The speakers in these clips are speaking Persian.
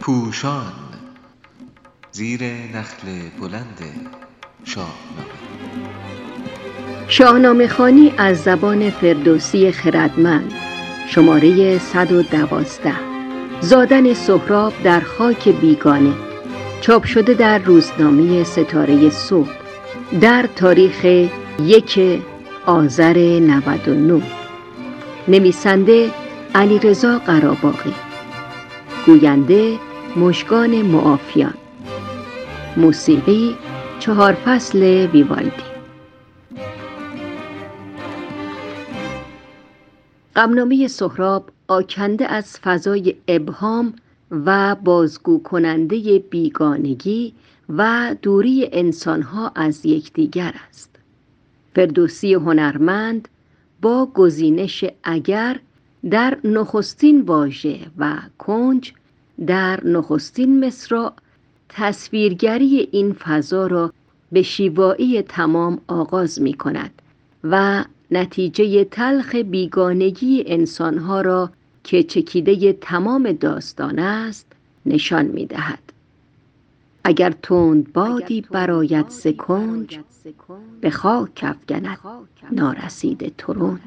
پوشان زیر نخل بلند شاهنامه شاهنامه خانی از زبان فردوسی خردمند شماره 112 زادن سهراب در خاک بیگانه. چاپ شده در روزنامه ستاره صبح. در تاریخ یک آذر 99 نویسنده علیرضا قراباغی. گوینده مشگان معافیان. موسیقی چهار فصل ویوالدی. غمنامه سهراب آکنده از فضای ابهام و بازگو کننده بیگانگی و دوری انسانها از یکدیگر است. فردوسی هنرمند با گزینش اگر در نخستین واژه و کنج در نخستین مصرع تصویرگری این فضا را به شیوایی تمام آغاز می کند و نتیجه تلخ بیگانگی انسانها را که چکیده تمام داستان است نشان می دهد. اگر تند بادی برایت ز کنج به خاک افگند نارسیده ترنج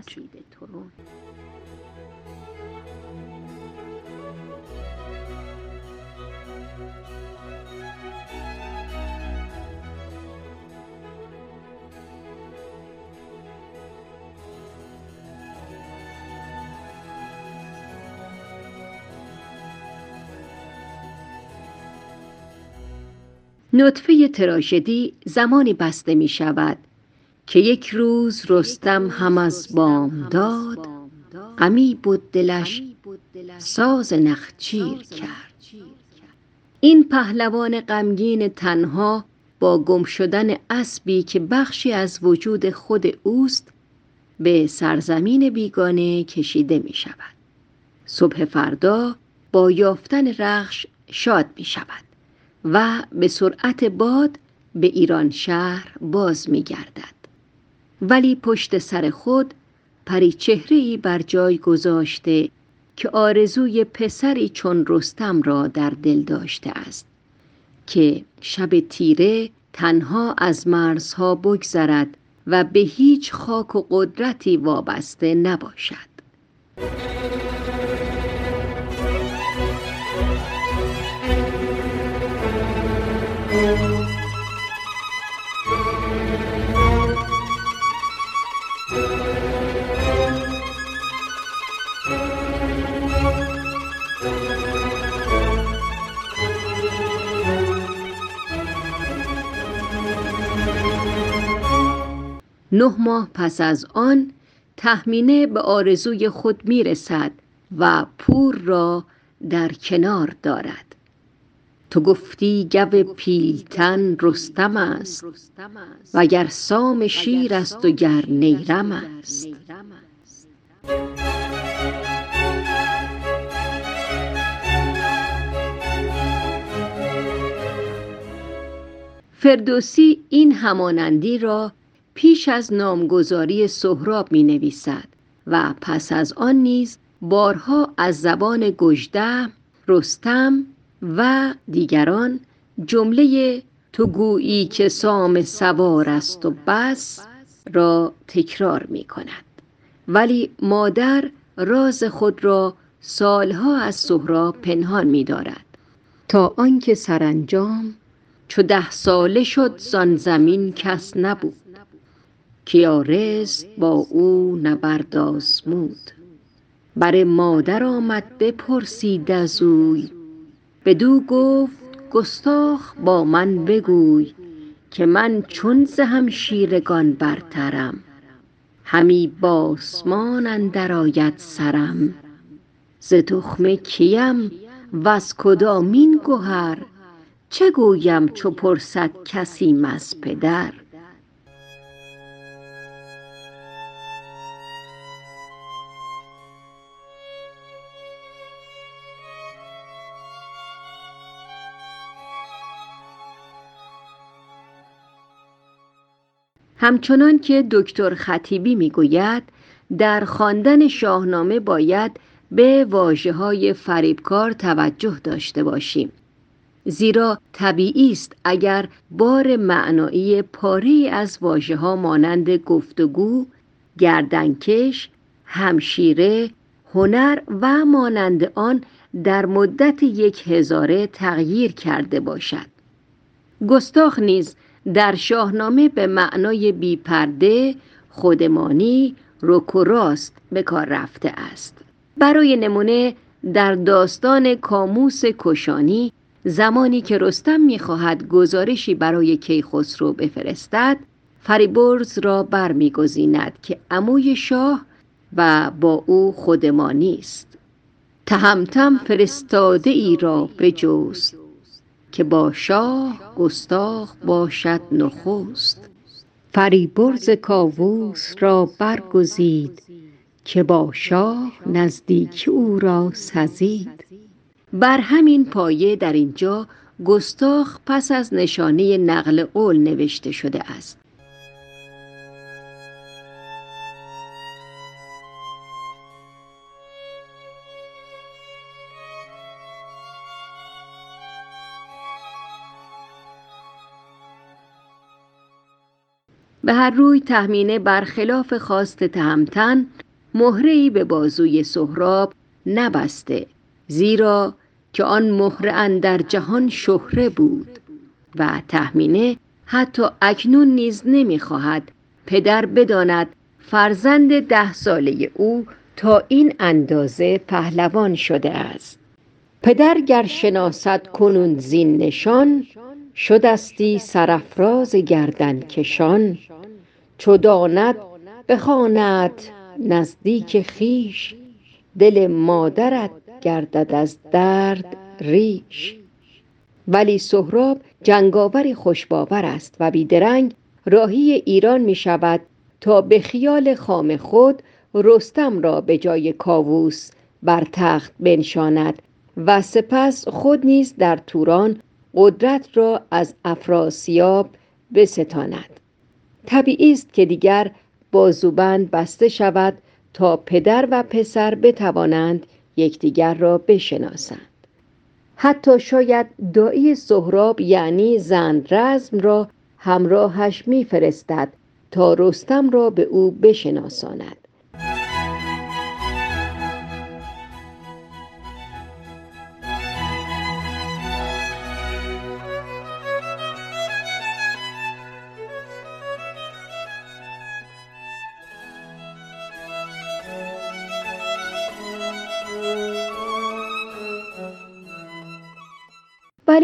نطفه تراژدی زمانی بسته می شود که یک روز رستم هم از داد غمی بود دلش ساز نخچیر کرد. این پهلوان غمگین تنها با گم شدن اسبی که بخشی از وجود خود اوست به سرزمین بیگانه کشیده می شود. صبح فردا با یافتن رخش شاد می شود. و به سرعت باد به ایران شهر باز می گردد. ولی پشت سر خود پری چهره بر جای گذاشته که آرزوی پسری چون رستم را در دل داشته است که شب تیره تنها از مرزها بگذرد و به هیچ خاک و قدرتی وابسته نباشد نه ماه پس از آن تهمینه به آرزوی خود می رسد و پور را در کنار دارد. تو گفتی گو پیلتن رستم است وگر سام شیر است و گر نیرم است. فردوسی این همانندی را پیش از نامگذاری سهراب می نویسد و پس از آن نیز بارها از زبان گژده رستم و دیگران جمله تو گویی که سام سوار است و بس را تکرار می کند. ولی مادر راز خود را سالها از سهراب پنهان می دارد. تا آنکه سرانجام چو ده ساله شد زان زمین کس نبود. کیارست با او نبرد آزمود. بر مادر آمد بپرسید از اوی بدو گفت گستاخ با من بگوی که من چون ز همشیرگان برترم همی بآسمان اندر آید سرم ز تخم کیم وز کدامین گهر چه گویم چو پرسد کسیم از پدر؟ همچنان که دکتر خطیبی می‌گوید در خواندن شاهنامه باید به واجه های فریبکار توجه داشته باشیم. زیرا طبیعی است اگر بار معنایی پاره از واژه ها مانند گفتگو، گردنکش، همشیره، هنر و مانند آن در مدت یک هزاره تغییر کرده باشد. گستاخ نیز در شاهنامه به معنای بیپرده خودمانی رک و راست به کار رفته است. برای نمونه در داستان کاموس کشانی زمانی که رستم می‌خواهد گزارشی برای کیخسرو بفرستد فریبرز را برمیگزیند که عموی شاه و با او خودمانی است. تهمتم فرستاده ای را بجست. که با شاه گستاخ باشد نخست. فریبرز کاووس را برگزید که با شاه نزدیک او را سزید. بر همین پایه در اینجا گستاخ پس از نشانه نقل قول نوشته شده است. به هر روی تهمینه برخلاف خواست تهمتن مهرهی به بازوی سهراب نبسته زیرا که آن مهره در جهان شهره بود و تهمینه حتی اکنون نیز نمی‌خواهد پدر بداند فرزند ده ساله او تا این اندازه پهلوان شده است. پدر گر شناست کنون زین نشان شدستی سرفراز گردن کشان. چو داند بخواند نزدیک خیش دل مادرت گردد از درد ریش. ولی سهراب جنگاوری خوشباور است و بیدرنگ راهی ایران می شود تا به خیال خام خود رستم را به جای کاووس بر تخت بنشاند و سپس خود نیز در توران قدرت را از افراسیاب بستاند. طبیعی است که دیگر بازوبند بسته شود تا پدر و پسر بتوانند یکدیگر را بشناسند. حتی شاید دایی سهراب یعنی زند رزم را همراهش میفرستد تا رستم را به او بشناساند.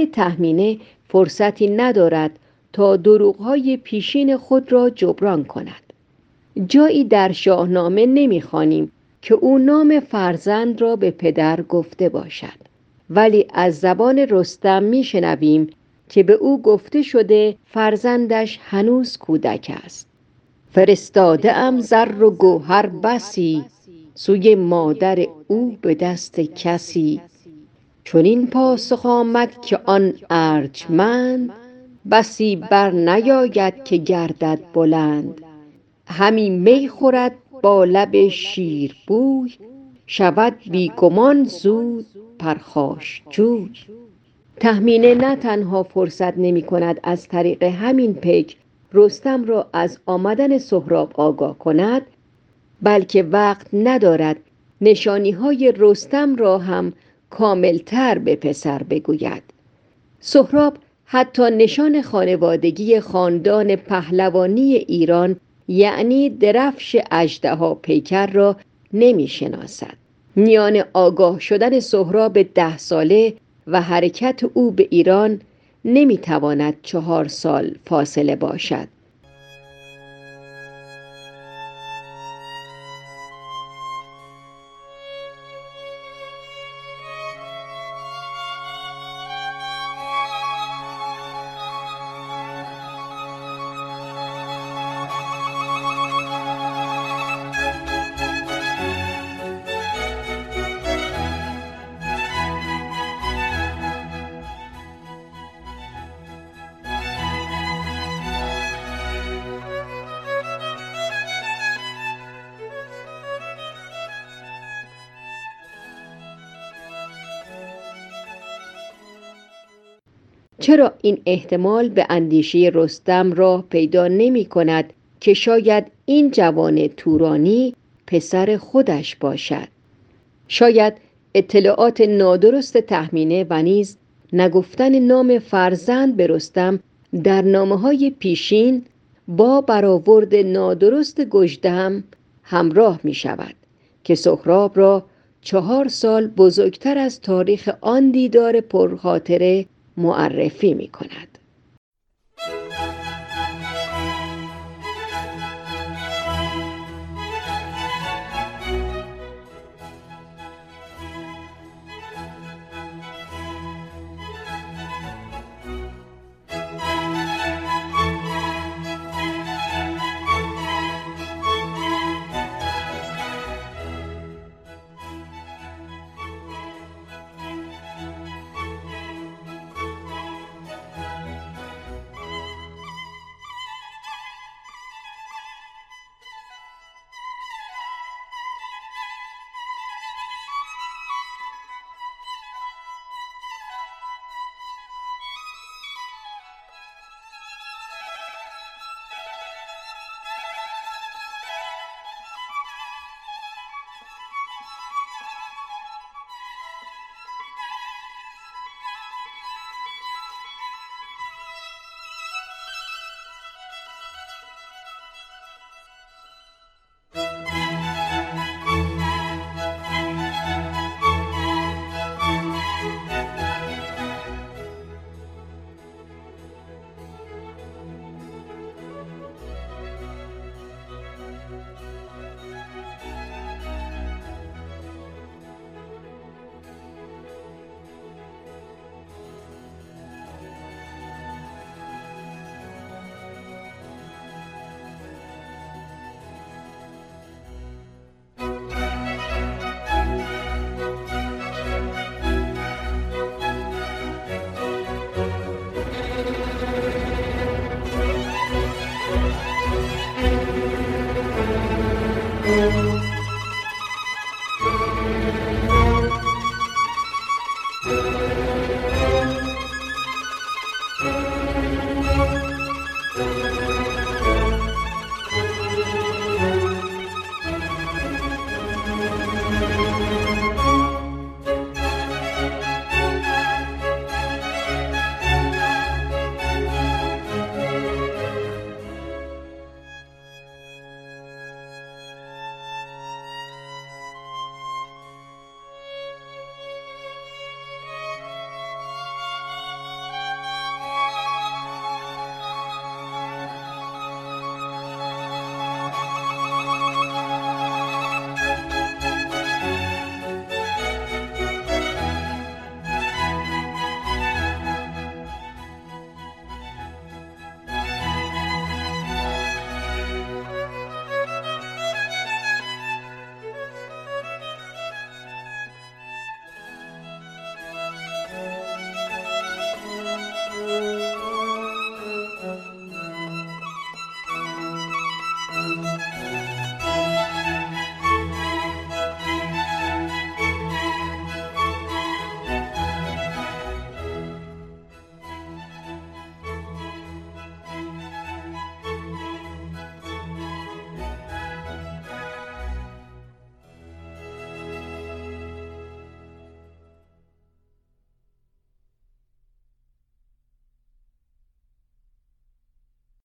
تهمینه فرصتی ندارد تا دروغهای پیشین خود را جبران کند. جایی در شاهنامه نمی‌خوانیم که او نام فرزند را به پدر گفته باشد. ولی از زبان رستم میشنویم که به او گفته شده فرزندش هنوز کودک است. فرستاده ام زر و گوهر بسی سوی مادر او به دست کسی چنین پاسخ آمد که آن ارجمند بسی بر نیاید که گردد بلند. همی می خورد با لب شیر بوی شود بیگمان زود پرخاش جوی. تهمینه نه تنها فرصت نمی کند از طریق همین پیک رستم را از آمدن سهراب آگاه کند بلکه وقت ندارد نشانی های رستم را هم کاملتر به پسر بگوید سهراب حتی نشان خانوادگی خاندان پهلوانی ایران یعنی درفش اژدها پیکر را نمی شناسد. میان آگاه شدن سهراب ده ساله و حرکت او به ایران نمی تواند چهار سال فاصله باشد. چرا این احتمال به اندیشه رستم راه پیدا نمی کند که شاید این جوان تورانی پسر خودش باشد؟ شاید اطلاعات نادرست تحمینه و نیز نگفتن نام فرزند به رستم در نامه های پیشین با برآورد نادرست گژدهم همراه می شود که سهراب را چهار سال بزرگتر از تاریخ آن دیدار پرخاطره معرفی می کند